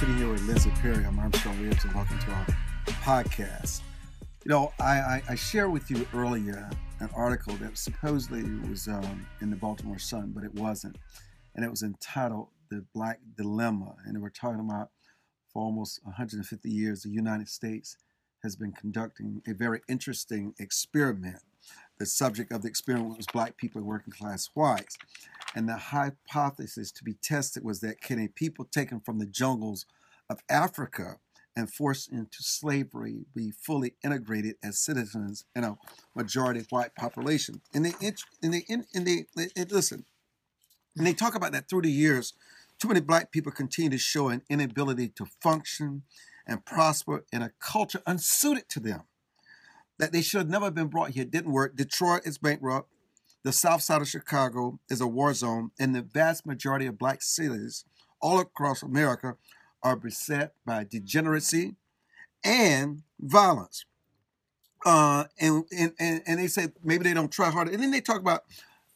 sitting here with Lindsay Perry. I'm Armstrong Williams, and welcome to our podcast. You know, I, I, I shared with you earlier an article that supposedly was um, in the Baltimore Sun, but it wasn't. And it was entitled The Black Dilemma. And we're talking about for almost 150 years, the United States has been conducting a very interesting experiment. The subject of the experiment was black people and working class whites. And the hypothesis to be tested was that can a people taken from the jungles of Africa and forced into slavery be fully integrated as citizens in a majority white population? And they, and they, and they, and listen, and they talk about that through the years. Too many black people continue to show an inability to function and prosper in a culture unsuited to them. That they should have never been brought here. Didn't work. Detroit is bankrupt. The south side of Chicago is a war zone, and the vast majority of black cities all across America are beset by degeneracy and violence. Uh, and, and, and, and they say maybe they don't try harder. And then they talk about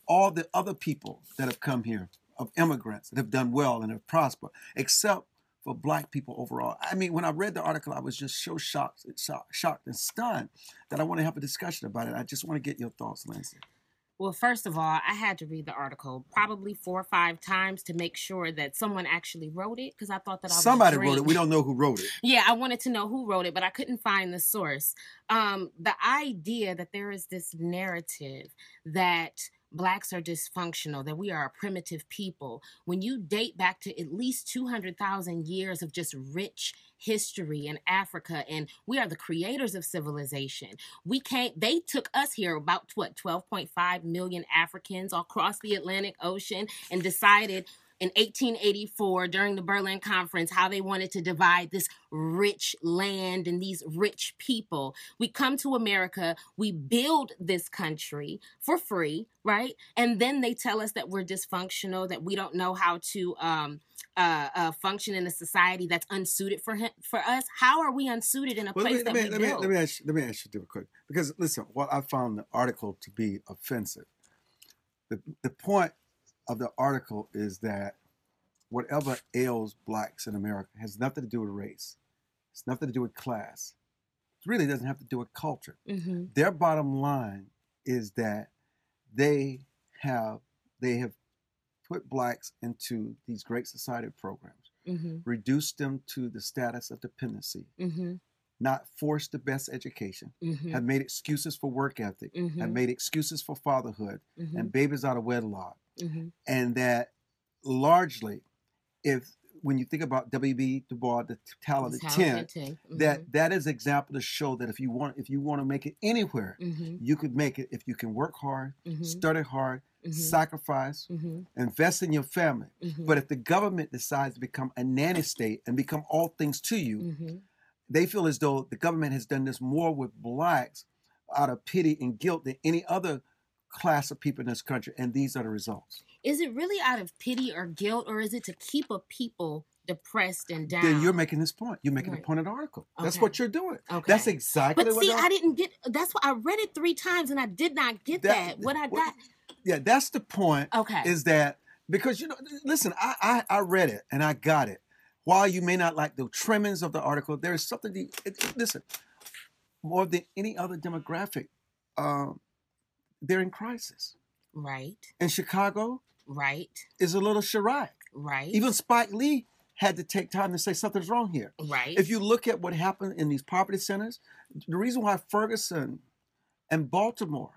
all the other people that have come here, of immigrants that have done well and have prospered, except for black people overall. I mean, when I read the article, I was just so shocked, shocked shocked and stunned that I want to have a discussion about it. I just want to get your thoughts, Lindsay. Well, first of all, I had to read the article probably four or five times to make sure that someone actually wrote it because I thought that I somebody wrote it. We don't know who wrote it. Yeah, I wanted to know who wrote it, but I couldn't find the source. Um, the idea that there is this narrative that blacks are dysfunctional, that we are a primitive people, when you date back to at least 200,000 years of just rich history in Africa and we are the creators of civilization. We can't they took us here about what 12.5 million Africans across the Atlantic Ocean and decided in 1884 during the Berlin Conference how they wanted to divide this rich land and these rich people. We come to America, we build this country for free, right? And then they tell us that we're dysfunctional, that we don't know how to um, uh, uh, function in a society that's unsuited for him for us. How are we unsuited in a well, place let me, that let we me, build? Let me, ask you, let me ask you real quick because listen, what I found the article to be offensive. The the point of the article is that whatever ails blacks in America has nothing to do with race. It's nothing to do with class. It really doesn't have to do with culture. Mm-hmm. Their bottom line is that they have they have put blacks into these great society programs, mm-hmm. reduce them to the status of dependency, mm-hmm. Not force the best education, mm-hmm. have made excuses for work ethic, have Mhm. made excuses for fatherhood Mhm. and babies out of wedlock, Mhm. and that largely, if when you think about W.B. Du Bois, the Talented Tenth, that that is example to show that if you want if you want to make it anywhere, Mhm. you could make it if you can work hard, study hard, Mhm. sacrifice, Mhm. invest in your family. Mhm. But if the government decides to become a nanny state and become all things to you. They feel as though the government has done this more with blacks out of pity and guilt than any other class of people in this country. And these are the results. Is it really out of pity or guilt, or is it to keep a people depressed and down? Then you're making this point. You're making Right. the point of the article. That's what you're doing. Okay. That's exactly what But what see, I didn't get. That's why I read it three times and I did not get that. That- What I what- got. yeah, that's the point. Okay. Is that because you know? Listen, I, I I read it and I got it. While you may not like the trimmings of the article, there is something. To, it, listen, more than any other demographic, um, they're in crisis. right. And Chicago Right. is a little Chiraq. Right. Even Spike Lee had to take time to say something's wrong here. right. If you look at what happened in these property centers, the reason why Ferguson and Baltimore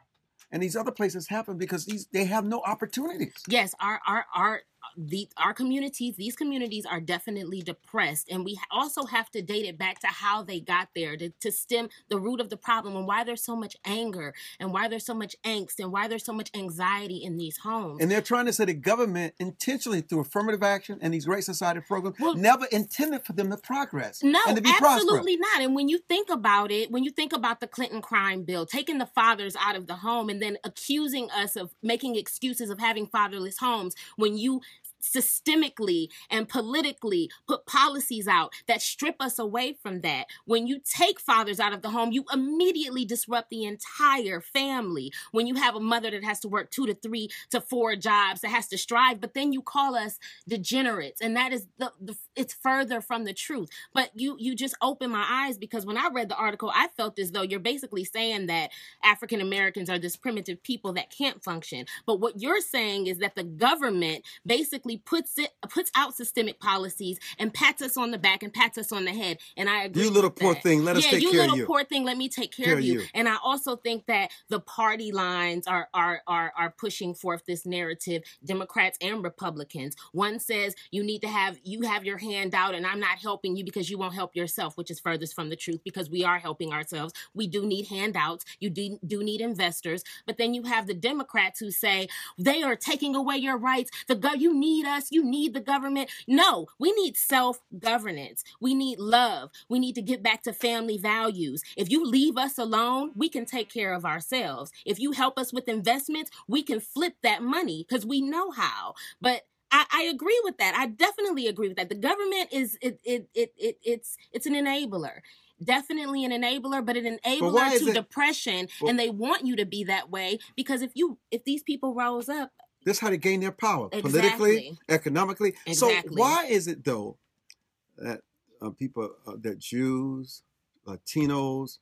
and these other places happen because these they have no opportunities. yes, our our our the our communities, these communities are definitely depressed, and we also have to date it back to how they got there to, to stem the root of the problem and why there's so much anger and why there's so much angst and why there's so much anxiety in these homes. And they're trying to say the government intentionally through affirmative action and these great society programs Well- never intended for them to progress No, and to be absolutely not. And when you think about it, when you think about the Clinton crime bill, taking the fathers out of the home and then accusing us of making excuses of having fatherless homes, when you systemically and politically put policies out that strip us away from that. When you take fathers out of the home, you immediately disrupt the entire family. When you have a mother that has to work two to three to four jobs, that has to strive, but then you call us degenerates, and that is the, the it's further from the truth. But you you just open my eyes because when I read the article, I felt as though you're basically saying that African Americans are this primitive people that can't function. But what you're saying is that the government basically puts it puts out systemic policies and pats us on the back and pats us on the head. And I agree. You little poor that. thing, let us yeah, take you care of you. You little poor thing, let me take care, Care of of you. you. And I also think that the party lines are are are are pushing forth this narrative, Democrats and Republicans. One says you need to have you have your hand out and I'm not helping you because you won't help yourself, which is furthest from the truth because we are helping ourselves. We do need handouts, you do, do need investors, but then you have the Democrats who say they are taking away your rights. The go- you need us, you need the government. No, we need self-governance. We need love. We need to get back to family values. If you leave us alone, we can take care of ourselves. If you help us with investments, we can flip that money because we know how. But I, I agree with that. I definitely agree with that. The government is it it it, it it's it's an enabler. Definitely an enabler, but an enabler is to it- depression, Well- and they want you to be that way because if you if these people rose up, This is how they gain their power Exactly. politically, economically. Exactly. So why is it though that uh, people, uh, that Jews, Latinos,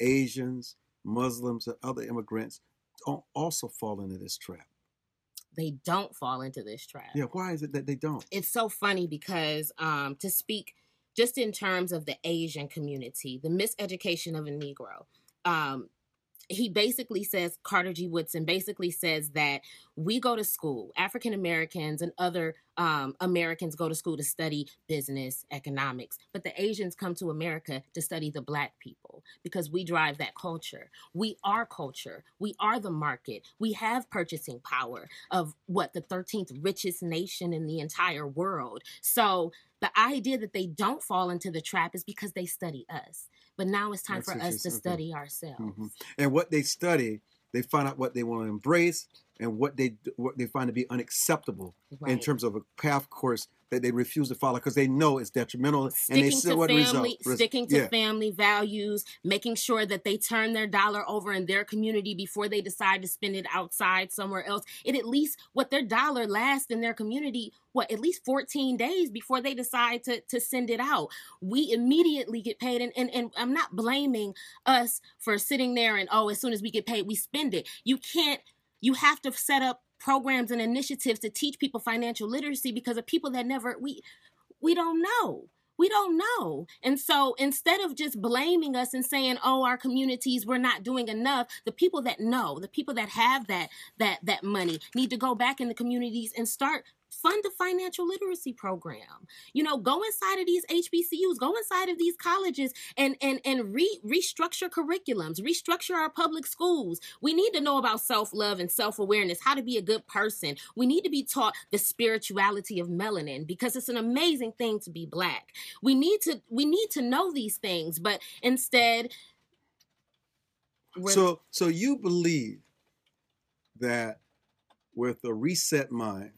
Asians, Muslims, and other immigrants don't also fall into this trap? they don't fall into this trap. Yeah, why is it that they don't? it's so funny because um, to speak just in terms of the Asian community, the miseducation of a Negro, um, he basically says, Carter G. Woodson basically says that we go to school, African Americans and other um, Americans go to school to study business, economics, but the Asians come to America to study the Black people because we drive that culture. We are culture. We are the market. We have purchasing power of what the 13th richest nation in the entire world. So the idea that they don't fall into the trap is because they study us. But now it's time That's for us to study ourselves. Mhm. And what they study, they find out what they want to embrace and what they what they find to be unacceptable in terms of a path course that they refuse to follow because they know it's detrimental and they sticking see what family, result. sticking to yeah. family values, making sure that they turn their dollar over in their community before they decide to spend it outside somewhere else. It at least what their dollar lasts in their community, what at least 14 days before they decide to to send it out. We immediately get paid, and and, and I'm not blaming us for sitting there and oh, as soon as we get paid, we spend it. You can't. You have to set up programs and initiatives to teach people financial literacy because of people that never we we don't know. We don't know. And so instead of just blaming us and saying oh our communities we're not doing enough the people that know the people that have that that that money need to go back in the communities and start fund the financial literacy program. You know go inside of these hbcus go inside of these colleges and and and re, restructure curriculums restructure our public schools. We need to know about self-love and self-awareness how to be a good person. We need to be taught the spirituality of melanin because it's an amazing thing to be black. We need to we need to know these things but instead So so you believe that with a reset mind,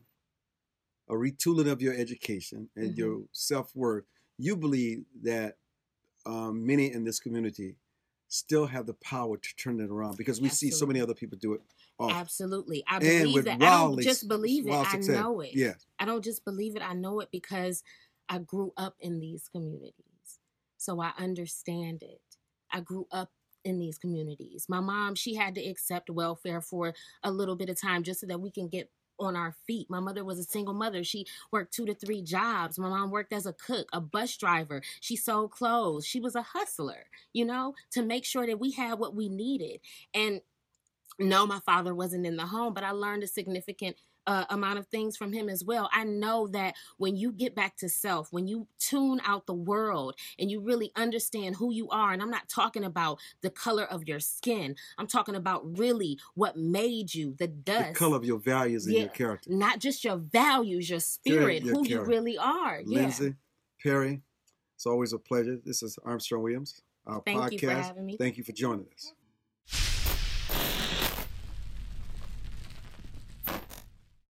a retooling of your education and Mhm. your self worth, you believe that um, many in this community still have the power to turn it around because we see so many other people do it. off. absolutely i believe that i don't just believe it i know it Yes. I don't just believe it, I know it because I grew up in these communities. So I understand it. I grew up in these communities. My mom, she had to accept welfare for a little bit of time just so that we can get on our feet. My mother was a single mother. She worked two to three jobs. My mom worked as a cook, a bus driver. She sold clothes. She was a hustler, you know, to make sure that we had what we needed. And no, my father wasn't in the home, but I learned a significant uh, amount of things from him as well. I know that when you get back to self, when you tune out the world and you really understand who you are, and I'm not talking about the color of your skin, I'm talking about really what made you, the dust. The color of your values and Yeah. your character. Not just your values, your spirit, your who you really are. Yeah. Perry, it's always a pleasure. This is Armstrong Williams, our Thank podcast. you for having me. Thank you for joining us.